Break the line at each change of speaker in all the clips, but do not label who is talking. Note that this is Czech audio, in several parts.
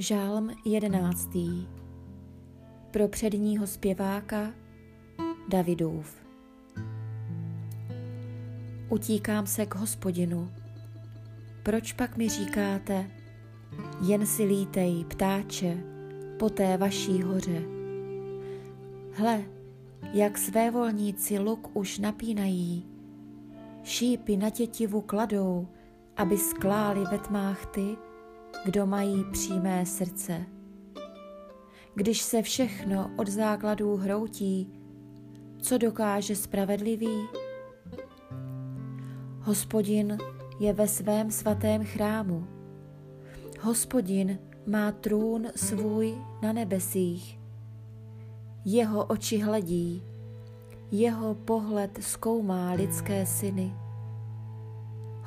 Žálm jedenáctý pro předního zpěváka Davidův. Utíkám se k hospodinu. Proč pak mi říkáte, jen si lítej, ptáče, po té vaší hoře. Hle, jak své volníci luk už napínají, šípy na tětivu kladou, aby skláli ve tmách ty, kdo mají přímé srdce. Když se všechno od základů hroutí, co dokáže spravedlivý? Hospodin je ve svém svatém chrámu. Hospodin má trůn svůj na nebesích. Jeho oči hledí, jeho pohled zkoumá lidské syny.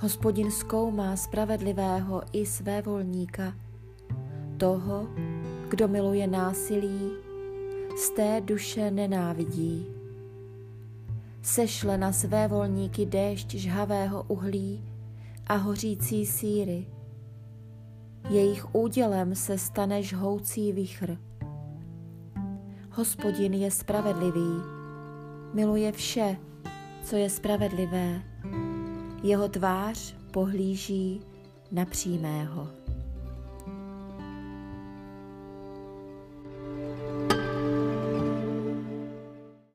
Hospodin zkoumá spravedlivého i své volníka, toho, kdo miluje násilí, z té duše nenávidí. Sešle na své volníky déšť žhavého uhlí a hořící síry. Jejich údělem se stane žhoucí vichr. Hospodin je spravedlivý, miluje vše, co je spravedlivé jeho tvář pohlíží na přímého.